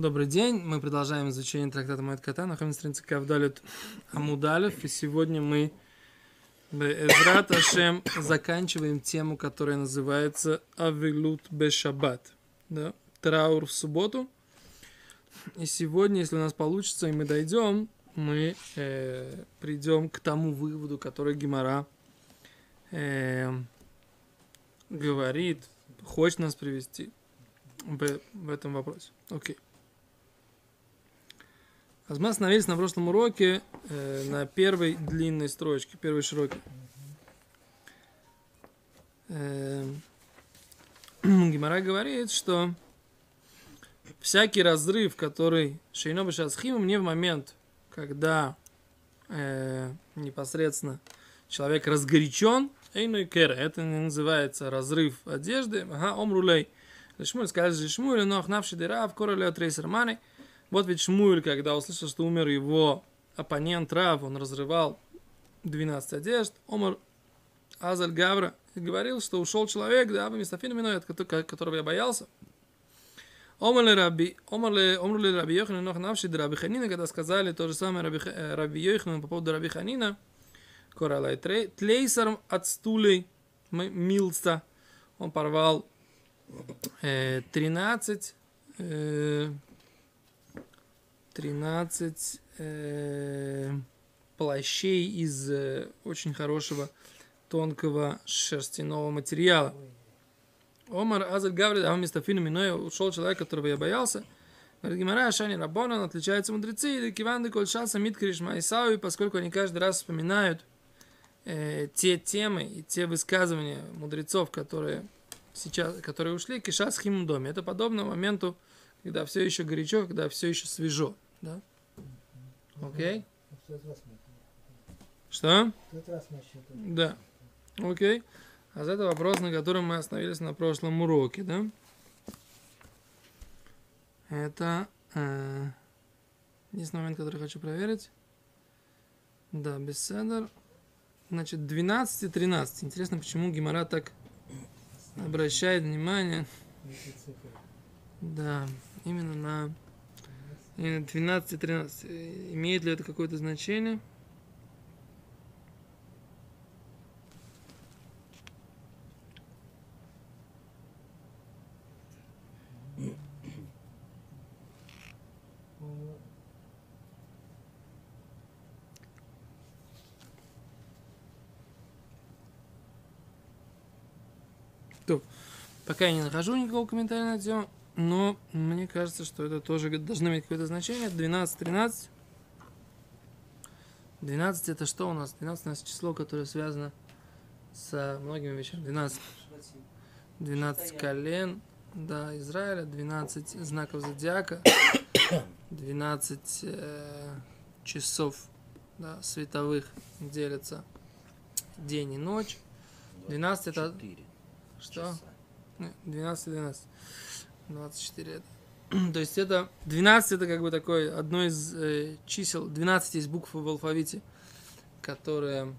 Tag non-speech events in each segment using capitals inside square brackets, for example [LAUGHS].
Добрый день. Мы продолжаем изучение трактата Моэт Кота. Находимся на странице Кавдалит Амудалев. И сегодня мы Эзрат Ашем заканчиваем тему, которая называется Авилут Бешабат. Да? Траур в субботу. И сегодня, если у нас получится, и мы дойдем, мы э, придем к тому выводу, который Гимара э, говорит, хочет нас привести в, в этом вопросе. Окей. А мы остановились на прошлом уроке э, на первой длинной строчке, первой широкой. Э, [CLEARS THROAT] Гимара говорит, что всякий разрыв, который Шейноба Шасхим, мне в момент, когда э, непосредственно человек разгорячен, Эйну Кера, это называется разрыв одежды, ага, омрулей. Шмуль сказал, Шмуль, но навши дыра, в короле от рейсерманы – вот ведь Шмуэль, когда услышал, что умер его оппонент Рав, он разрывал 12 одежд, Омар Азаль Гавра говорил, что ушел человек, да, Мистафин Миноет, которого я боялся. Омар ли Раби, Омар ли, Омар ли Раби Йоханин, нох навши Раби Ханина, когда сказали то же самое Раби, э, Раби Йоханин по поводу Раби Ханина, Коралай Тлейсарм от стулей Милста, он порвал э, 13 э, 13 э, плащей из э, очень хорошего тонкого шерстяного материала. Омар Азаль Гаврид, а вместо фину миноя ушел человек, которого я боялся. Говорит, Гимара, Шани Рабон, он отличается мудрецы, и Киванды Кольшаса, Миткриш Майсауи, поскольку они каждый раз вспоминают э, те темы и те высказывания мудрецов, которые сейчас, которые ушли, киша с доме. Это подобно моменту, когда все еще горячо, когда все еще свежо. Да? Окей? Что? Да. Окей. А это вопрос, на котором мы остановились на прошлом уроке, да? Это э, единственный момент, который хочу проверить. Да, беседер. Значит, 12 и 13. Интересно, почему Гимара так обращает внимание. Да, именно на 12 13. Имеет ли это какое-то значение? Пока я не нахожу никакого комментария на тему, но мне кажется, что это тоже должно иметь какое-то значение. 12, 13. 12 это что у нас? 12 у нас число, которое связано с многими вещами. 12, 12 колен, да, Израиля, 12 знаков зодиака, [COUGHS] 12 э, часов да, световых делятся день и ночь. 12 это... Что? 12 12. 24 это. [CLEARS THROAT] То есть это 12 это как бы такое одно из э, чисел, 12 есть букв в алфавите, которые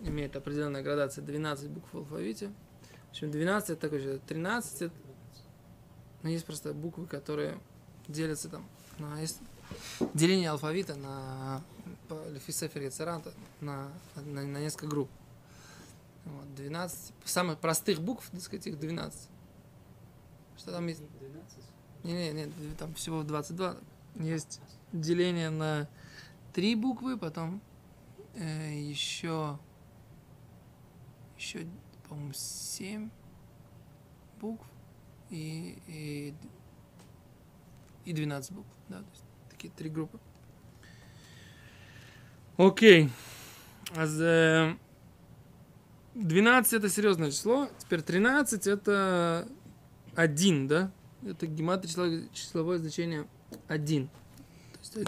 имеют определенную градацию, 12 букв в алфавите. В общем, 12 это такое же, 13 это, ну, есть просто буквы, которые делятся там, ну, есть деление алфавита на Лефисефер Яцеранта на, на, на несколько групп. Вот, 12, самых простых букв, так сказать, их 12. Что там есть? 12? Не, не, не, там всего 22. Есть деление на три буквы, потом э, еще, еще, по-моему, 7 букв и, и, и 12 букв. Да, то есть такие три группы. Окей. А 12 это серьезное число. Теперь 13 это один, да? Это гематрия числовое значение один. То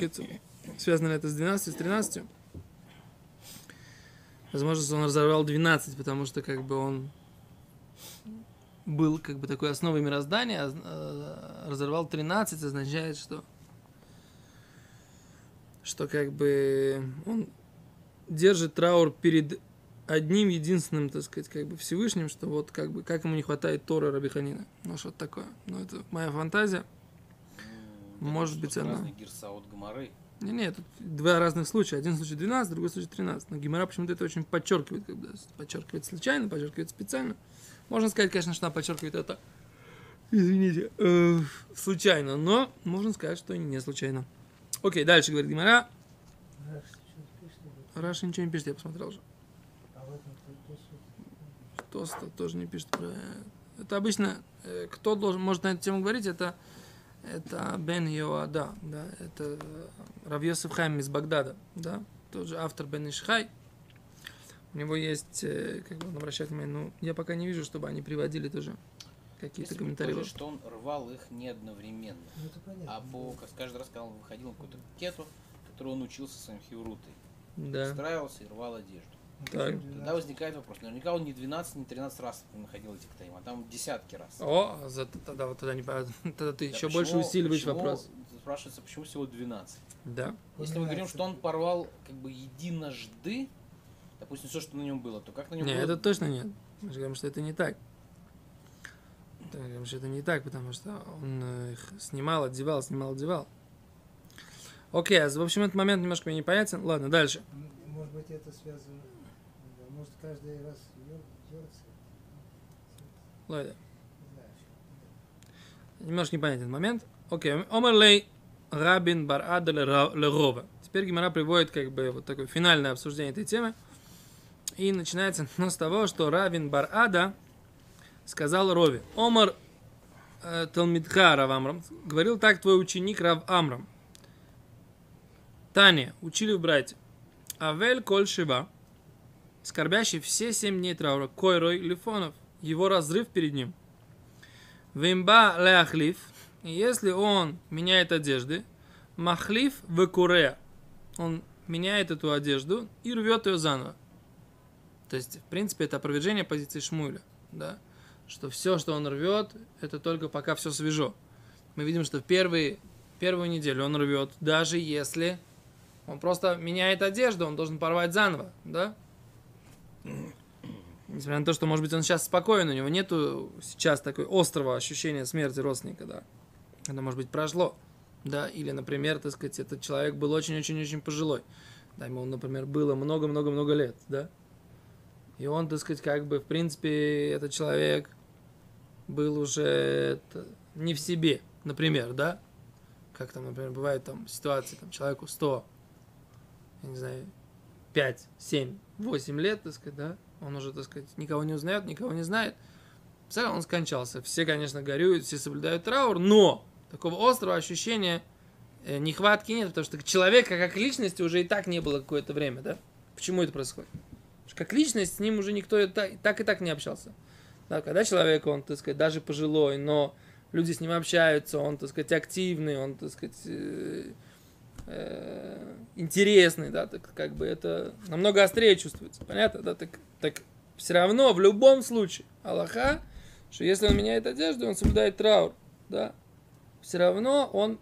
есть, связано ли это с 12, с 13? Возможно, что он разорвал 12, потому что как бы он был как бы такой основой мироздания, а, а разорвал 13, означает, что что как бы он держит траур перед одним единственным, так сказать, как бы Всевышним, что вот как бы, как ему не хватает Тора Рабиханина. Ну, что-то такое. Ну, это моя фантазия. Может быть, она... Не, нет, тут два разных случая. Один случай 12, другой случай 13. Но Гимара почему-то это очень подчеркивает, как бы, подчеркивает случайно, подчеркивает специально. Можно сказать, конечно, что она подчеркивает это, извините, э, случайно, но можно сказать, что не случайно. Окей, дальше говорит Гимара. Раша ничего не пишет, я посмотрел уже. А в этом тут Тоста тоже не пишет про... Это обычно, э, кто должен, может на эту тему говорить, это, это Бен Йоада, да, это Рав Йосеф Хайм из Багдада, да, тот же автор Бен Ишхай. У него есть, э, как бы он обращает внимание, ну, я пока не вижу, чтобы они приводили тоже какие-то Если комментарии. предположить, что он рвал их не одновременно, Ну а по, каждый раз, когда он выходил на какую-то кету, которую он учился своим хиурутой, Да, устраивался и рвал одежду. Так. Тогда 12? возникает вопрос. Наверняка он не 12, не 13 раз находил эти ктаим, а там десятки раз. О, зато тогда вот тогда не понятно. [LAUGHS] Тогда ты Да еще почему- больше усиливаешь почему- вопрос. Спрашивается, почему всего 12? Да. Если мы говорим, что он порвал как бы единожды, допустим, все, что на нем было, то как на нем Не, было? это точно нет. Мы же говорим, что это не так. Мы говорим, что это не так, потому что он э, их снимал, одевал, снимал, одевал. Окей, а в общем, этот момент немножко мне непонятен. Ладно, дальше. Может быть, это связано... Может, каждый раз знаю. Немножко непонятен момент. Окей. Омерлей Рабин Барада Лерова. Теперь Гимара приводит как бы вот такое финальное обсуждение этой темы. И начинается [LAUGHS] оно с того, что Равин Барада сказал Рове. Омар э, Талмидха Рав Амрам. Говорил так твой ученик Рав Амрам. Таня, учили в братья. Авель Коль Шива, скорбящий все семь дней траура, Койрой Лифонов, его разрыв перед ним. Вимба леахлиф, если он меняет одежды, махлиф векуре, он меняет эту одежду и рвет ее заново. То есть, в принципе, это опровержение позиции Шмуля, да, что все, что он рвет, это только пока все свежо. Мы видим, что в первые, первую неделю он рвет, даже если он просто меняет одежду, он должен порвать заново, да? Несмотря на то, что, может быть, он сейчас спокоен, у него нету сейчас такой острого ощущения смерти родственника, да. Это, может быть, прошло, да. Или, например, так сказать, этот человек был очень-очень-очень пожилой. Да, ему, например, было много-много-много лет, да. И он, так сказать, как бы, в принципе, этот человек был уже не в себе, например, да. Как там, например, бывает там ситуации, там, человеку 100, я не знаю, 5, 7, 8 лет, так сказать, да, он уже, так сказать, никого не узнает, никого не знает. Представляете, он скончался. Все, конечно, горюют, все соблюдают траур, но такого острого ощущения э, нехватки нет, потому что человека как личности уже и так не было какое-то время, да? Почему это происходит? Потому что как личность с ним уже никто и так, так и так не общался. Да, когда человек, он, так сказать, даже пожилой, но люди с ним общаются, он, так сказать, активный, он, так сказать, э, э, интересный, да, так как бы это намного острее чувствуется, понятно, да, так, так все равно в любом случае Аллаха, что если он меняет одежду, он соблюдает траур, да, все равно он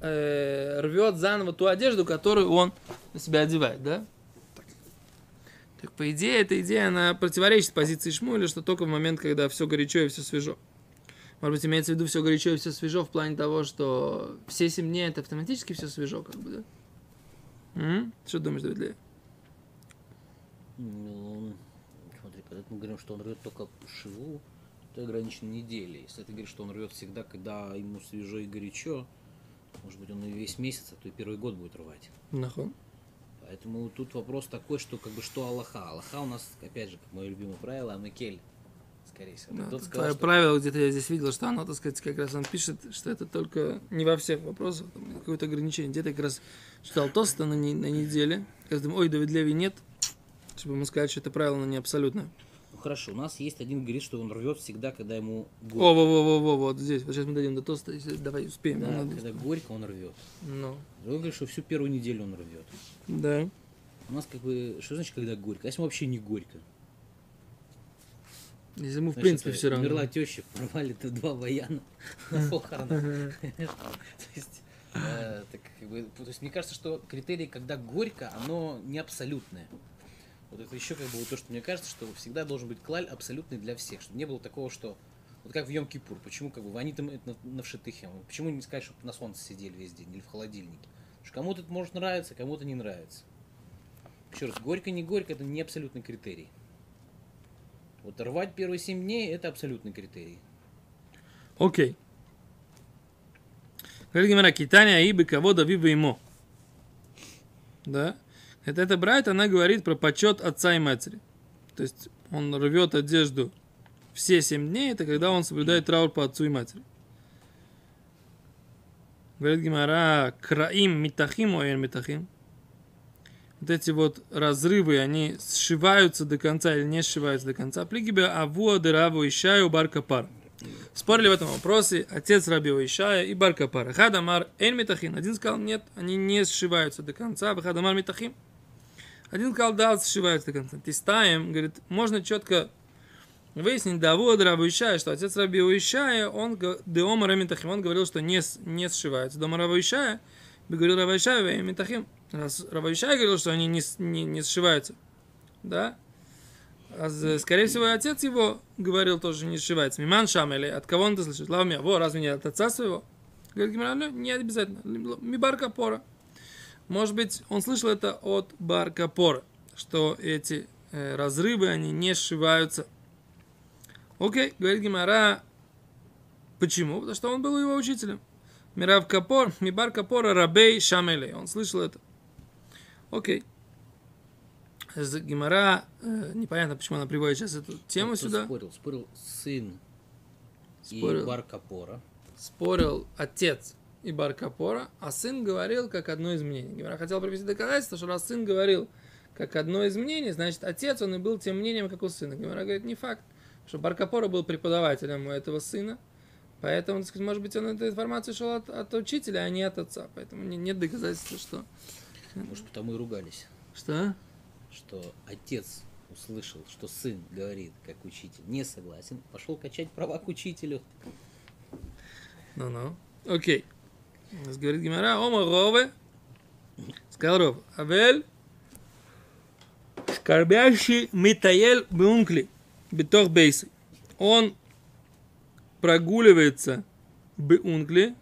э, рвет заново ту одежду, которую он на себя одевает, да. Так, так по идее, эта идея, она противоречит позиции Шмуля, что только в момент, когда все горячо и все свежо. Может быть, имеется в виду все горячо и все свежо в плане того, что все 7 дней это автоматически все свежо, как бы, да? М? Что думаешь, Давид? Ну, смотри, когда мы говорим, что он рвет только шиву, то ограничено неделей. Если ты говоришь, что он рвет всегда, когда ему свежо и горячо, может быть, он и весь месяц, а то и первый год будет рвать. Нахон. Поэтому тут вопрос такой, что как бы что Аллаха. Аллаха у нас, опять же, как мое любимое правило, Амекель, скорее всего. Да, это сказал, что- правило, где-то я здесь видел, что оно, так сказать, как раз он пишет, что это только не во всех вопросах, какое-то ограничение. Где-то как раз читал Тоста на, не- на неделе. Я думаю, ой, Давид Леви нет, чтобы ему сказать, что это правило, но не абсолютно. Ну, хорошо, у нас есть один говорит, что он рвет всегда, когда ему О, горько. во, во, во, во, вот здесь. Вот сейчас мы дойдем до Тоста, если- давай успеем. Да, надо. когда горько, он рвет. Ну, Другой говорит, что всю первую неделю он рвет. да. У нас как бы, что значит, когда горько? А если вообще не горько? Если ему, в Значит, принципе, это все равно. Умерла теща, порвали-то два вояна [LAUGHS] на похоронах. То есть, э, так как бы, то есть мне кажется, что критерий, когда горько, оно не абсолютное. Вот это еще как бы вот то, что мне кажется, что всегда должен быть клаль абсолютный для всех, чтобы не было такого, что Вот как в Йом Кипур. Почему как бы они там это на, на вшитыхе? Почему не сказать, чтобы на солнце сидели весь день или в холодильнике? Потому что кому-то это может нравиться, кому-то не нравится. Еще раз, горько, не горько, это не абсолютный критерий. Вот рвать первые 7 дней это абсолютный критерий. Окей. Говорит Гимара, Китания Аибы кого Давива ему. Да? Это, это брать, она говорит про почет отца и матери. То есть он рвет одежду все семь дней, это когда он соблюдает траур по отцу и матери. Говорит Гимара, краим митахим, оэн митахим. Вот эти вот разрывы, они сшиваются до конца или не сшиваются до конца. Плигибе авуа дераву ишаю барка пар. Спорили в этом вопросе отец Рабио Ишая и Барка Пара. Хадамар Эн Митахин. Один сказал, нет, они не сшиваются до конца. Хадамар Митахим. Один сказал, да, сшиваются до конца. Тистаем, говорит, можно четко выяснить, да, вот Рабу Ишая, что отец Рабио Ишая, он, Деома Рамитахим, он говорил, что не, не сшиваются. Дома Рабу Ишая, говорил Рабу Ишая, Митахим. Рабу Ишая говорил, что они не, не, не сшиваются. Да? А, скорее всего, отец его говорил тоже не сшивается. Миман Шамели, от кого он это слышит? Лавмия, во, разве не от отца своего? Говорит, Гимара, «Ну, не обязательно. Мибар Капора. Может быть, он слышал это от Бар Капора, что эти э, разрывы, они не сшиваются. Окей, говорит Гимара, почему? Потому что он был его учителем. Мирав Капор, Мибар Капора, Рабей Шамели. Он слышал это. Окей. Гимара, э, непонятно, почему она приводит сейчас эту тему Кто сюда. Спорил, спорил сын Спорил. и Бар Капора. Спорил отец и Бар Капора, а сын говорил как одно из мнений. Гимара хотел привести доказательство, что раз сын говорил как одно из мнений, значит, отец, он и был тем мнением, как у сына. Гимара говорит, не факт, что Бар Капора был преподавателем у этого сына, поэтому, так сказать, может быть, он эту информацию шел от, от учителя, а не от отца. Поэтому не- нет доказательства, что... Может, потому и ругались. Что? Что отец услышал, что сын говорит, как учитель, не согласен, пошел качать права к учителю. Ну-ну. Окей. Нас говорит Гимара, Ома Рове, сказал Ров, Авель, скорбящий Митаель Беункли, Битох Бейсы. Он прогуливается в Беункли,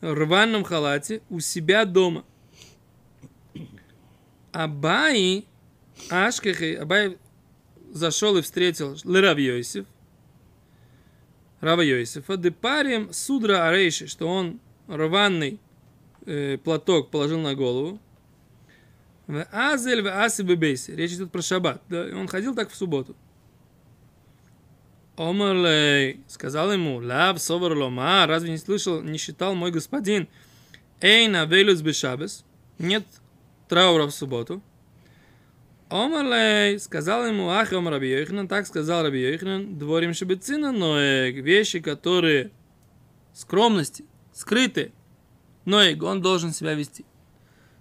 в рваном халате, у себя дома. Абай, Ашкахи, Абай зашел и встретил Лерав Йосиф, Рава Йосифа, депарием судра арейши, что он рваный э, платок положил на голову. В азель в аси бебейси. Речь идет про шаббат. Да? Он ходил так в субботу. Омерлей сказал ему, лав совар лома, разве не слышал, не считал мой господин, эй на велюс бешабес, нет траура в субботу. Омерлей сказал ему, ах, ом Раби Йоханан, так сказал Раби Йоханан, дворим шебецина, но вещи, которые скромности, скрыты, но он должен себя вести.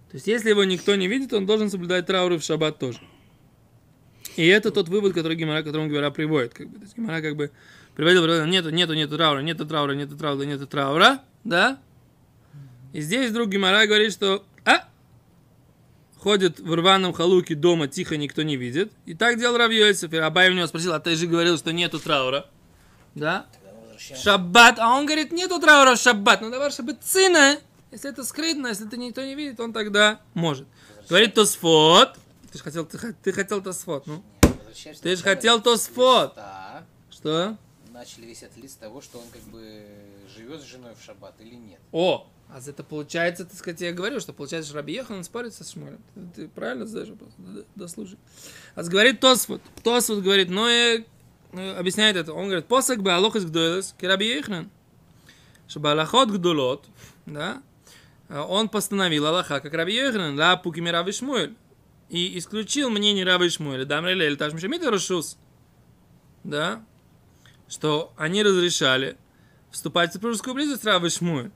То есть, если его никто не видит, он должен соблюдать трауры в шаббат тоже. И это тот вывод, который Гимара, которому Гимара приводит. Как бы. То есть, Гимара как бы приводил, приводил, нету, нету, нету траура, нету траура, нету траура, нету траура, да? И здесь вдруг Гимара говорит, что ходит в рваном халуке дома, тихо, никто не видит. И так делал Рав Йосиф. И Абай у него спросил, а ты же говорил, что нету траура. Да? Шаббат, а он говорит, нету траура в шаббат. Ну давай, чтобы цина. Если это скрытно, если это никто не видит, он тогда может. Говорит Тосфот. Ты же хотел, ты, ты хотел Тосфот, ну. Ты же хотел с Тосфот. листа. Что? Начали весь этот лист того, что он как бы живет с женой в шаббат или нет. О, а это получается, так сказать, я говорю, что получается, что Раби Ехан спорит со Шмулем. Ты, ты правильно знаешь Дослушай. А говорит Тосфот. Тосфот говорит, ну и э, объясняет это. Он говорит, посак бы алохис гдойлес, ки Раби Ехнан. Что балахот гдолот, да, а он постановил Аллаха, как Раби Йоханан, ла пукими Раби Шмуэль. И исключил мнение Раби Шмуэля. Дам релель, таш мишамит рашус. Да. Что они разрешали вступать в супружескую близость Раби Шмуэль.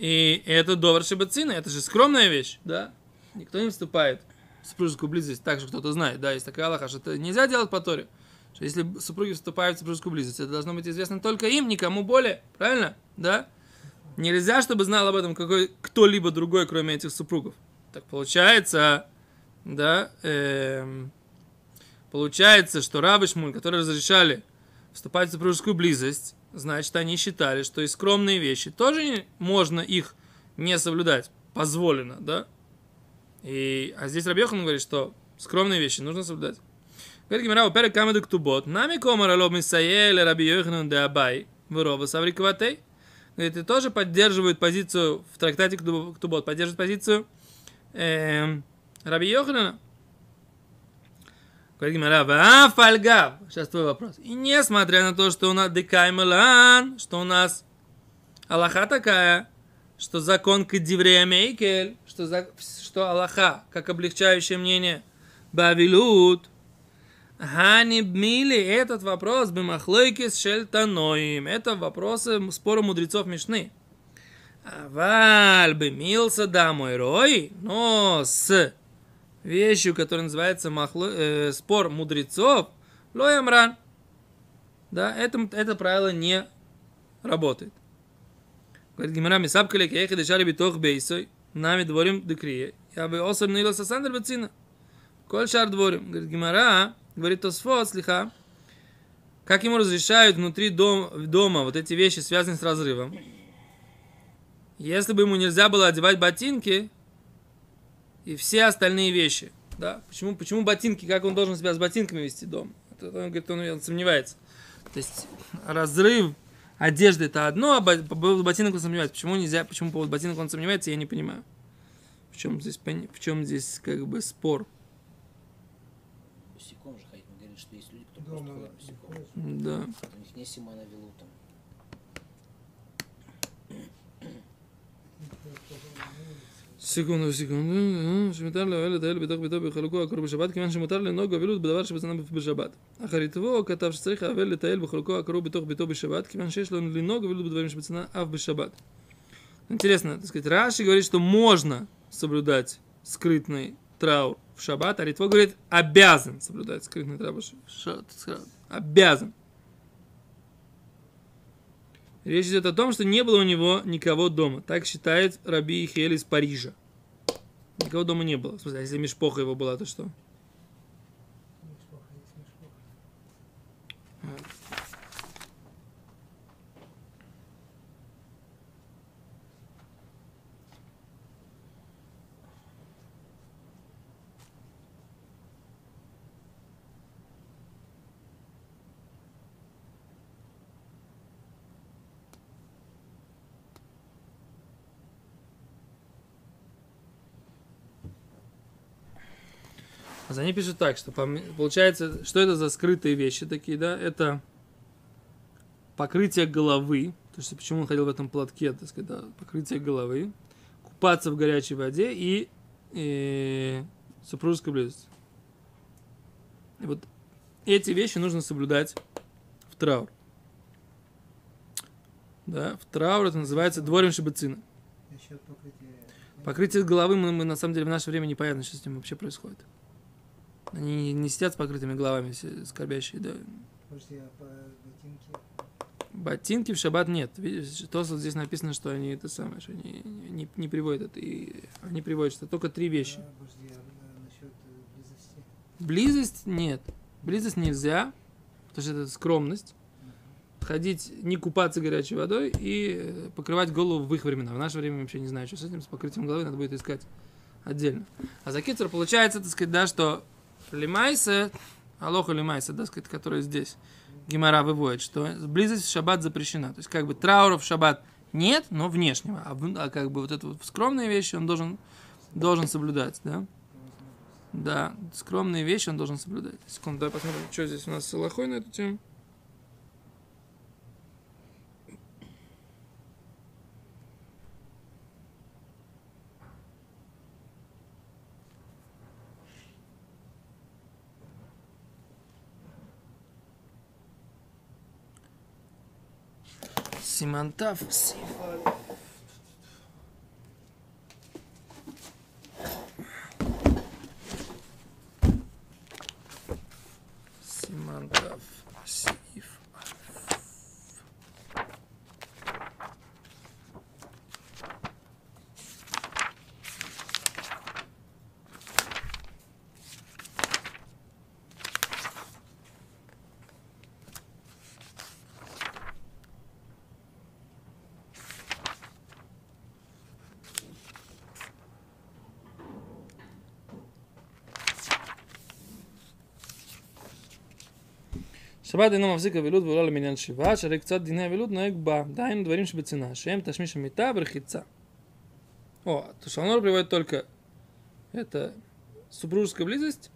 И это довар шибацина, это же скромная вещь, да? Никто не вступает в супружескую близость так, что кто-то знает, да, есть такая Аллаха, что это нельзя делать по Торе. Что если супруги вступают в супружескую близость, это должно быть известно только им, никому более, правильно? Да? Нельзя, чтобы знал об этом какой, кто-либо другой, кроме этих супругов. Так получается, да, эм, получается, что Рабы Шмуль, которые разрешали вступать в супружескую близость, значит, они считали, что и скромные вещи тоже можно их не соблюдать. Позволено, да? И, а здесь Рабьехан говорит, что скромные вещи нужно соблюдать. Говорит Гимара, у перек камеду ктубот, нами комар алоб мисаеле раби Йоханан де Абай, вырова саврикватей. Говорит, и тоже поддерживают позицию в трактате Ктуб- Ктубот, поддерживают позицию эм, Раби Йоханана. Говорит Гимара, «Вааф альгав». Сейчас твой вопрос. И несмотря на то, что у нас декаймелан, что у нас Аллаха такая, что закон кадиврея мейкель, что, за, что Аллаха, как облегчающее мнение, бавилут, Хани бмили, этот вопрос бимахлойки с шельтаноим. Это вопросы спора мудрецов Мишны. Аваль бимился да мой рой, но с вещью, которая называется махло, э, спор мудрецов, лоямран. Да, это, это правило не работает. Говорит Гимара, мисапкали кеехи дешали битох бейсой, нами дворим декрие. Я бы осор нила сасандр бацина. Коль шар дворим. Говорит Гимара, говорит Тосфот, слиха, как ему разрешают внутри дом, дома вот эти вещи, связанные с разрывом. Если бы ему нельзя было одевать ботинки и все остальные вещи, да, почему, почему ботинки, как он должен себя с ботинками вести дом? Это, он говорит, он, он сомневается. То есть разрыв одежды это одно, а по поводу ботинок он сомневается. Почему нельзя, почему по поводу ботинок он сомневается, я не понимаю. В чем здесь, в чем здесь как бы спор? Босиком же ходить. Мы говорили, что есть люди, кто Дома просто ходит босиком. Да. У них не симана велута. секунду, секунду. שמותר לאוהל לטייל בתוך ביתו בחלקו הקרוב בשבת, כיוון שמותר לנהוג אבלות בדבר שבצנע בשבת. אחריתו כתב שצריך האבל לטייל בחלקו הקרוב בתוך ביתו בשבת, כיוון שיש לו לנהוג אבלות בדברים שבצנע אף בשבת. Интересно, так сказать, Раши говорит, что можно соблюдать скрытный траур в шаббат, а Ритво говорит, обязан соблюдать скрытный траур в ша- ша- Обязан. Речь идет о том, что не было у него никого дома. Так считает Раби Ихель из Парижа. Никого дома не было. В смысле, если Мишпоха его была, то что? Мишпоха, есть мишпоха. А они пишут так, что получается, что это за скрытые вещи такие, да? Это покрытие головы. То есть почему он ходил в этом платке, так сказать, да, покрытие головы, купаться в горячей воде и, и супружеская близость. И вот эти вещи нужно соблюдать в траур. Да, в траур это называется дворим покрытия. Покрытие головы мы, мы на самом деле в наше время непонятно, что с ним вообще происходит. Они не, сидят с покрытыми головами, скорбящие, да. А? Ботинки в шаббат нет. Видишь, то, что здесь написано, что они это самое, что они не, не приводят это. И они приводят, что только три вещи. А, подожди, а, насчет э, близости? Близость нет. Близость нельзя, потому что это скромность. Ходить, не купаться горячей водой и э, покрывать голову в их времена. В наше время вообще не знаю, что с этим, с покрытием головы надо будет искать отдельно. А за кицер получается, так сказать, да, что лимайса, алоха лимайса, да, сказать, которая здесь, Гимара выводит, что близость в шаббат запрещена. То есть, как бы, траура в шаббат нет, но внешнего. А, а как бы вот это вот скромные вещи он должен, должен соблюдать, да? Да, скромные вещи он должен соблюдать. Секунду, давай посмотрим, что здесь у нас с Аллахой на эту тему. esse mano tá assim. você. Esse mano tá você. שבת אינו מחזיק אבלות ולא למניין שבעה, שהרי קצת דיני אבלות נוהג בה, דהיינו דברים שבצנעה, שהם תשמיש המיטה ורחיצה. О, Тушанор приводит только это супружеская близость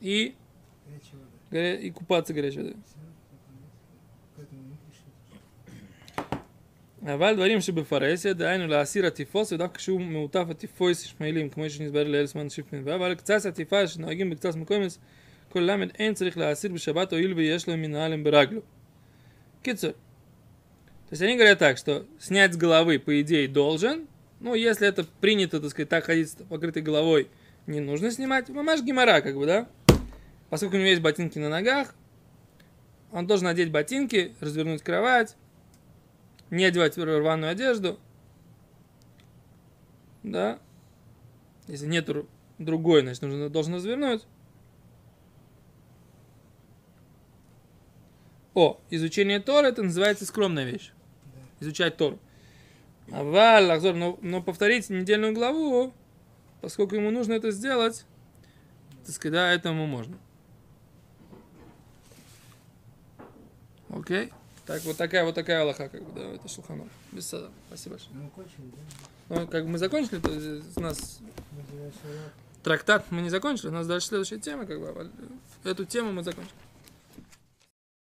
и, Горячая вода. горя- и купаться горячей водой. Все, поэтому не пишет. אבל דברים שבפרהסיה, דהיינו להסיר הטיפוס, ודווקא כשהוא מעוטף הטיפוס ישמעאלים, כמו שנסבר לאלסמן שיפין, אבל קצת הטיפה שנוהגים בקצת מקומס, כל למד אין צריך להסיר בשבת, הואיל ויש לו מנהלם ברגלו. קיצור. То есть они говорят так, что снять с головы, по идее, должен, ну, если это принято, так сказать, так ходить с покрытой головой, не нужно снимать. Мамаш гемора, как бы, да? Поскольку у него есть ботинки на ногах, он должен надеть ботинки, развернуть кровать, не одевать рваную одежду, да, если нет другой, значит, нужно, должен развернуть. О, изучение Тора, это называется скромная вещь. Изучать Тору. А Валь, Ахзор, но, но повторить недельную главу, поскольку ему нужно это сделать, так сказать, да, этому можно. Окей? Так, вот такая вот такая Аллаха, как бы, да, это Шулханов. Без сада. Спасибо большое. Ну, кончили, да? Ну, как мы закончили, то у нас трактат мы не закончили, у нас дальше следующая тема, как бы, эту тему мы закончили.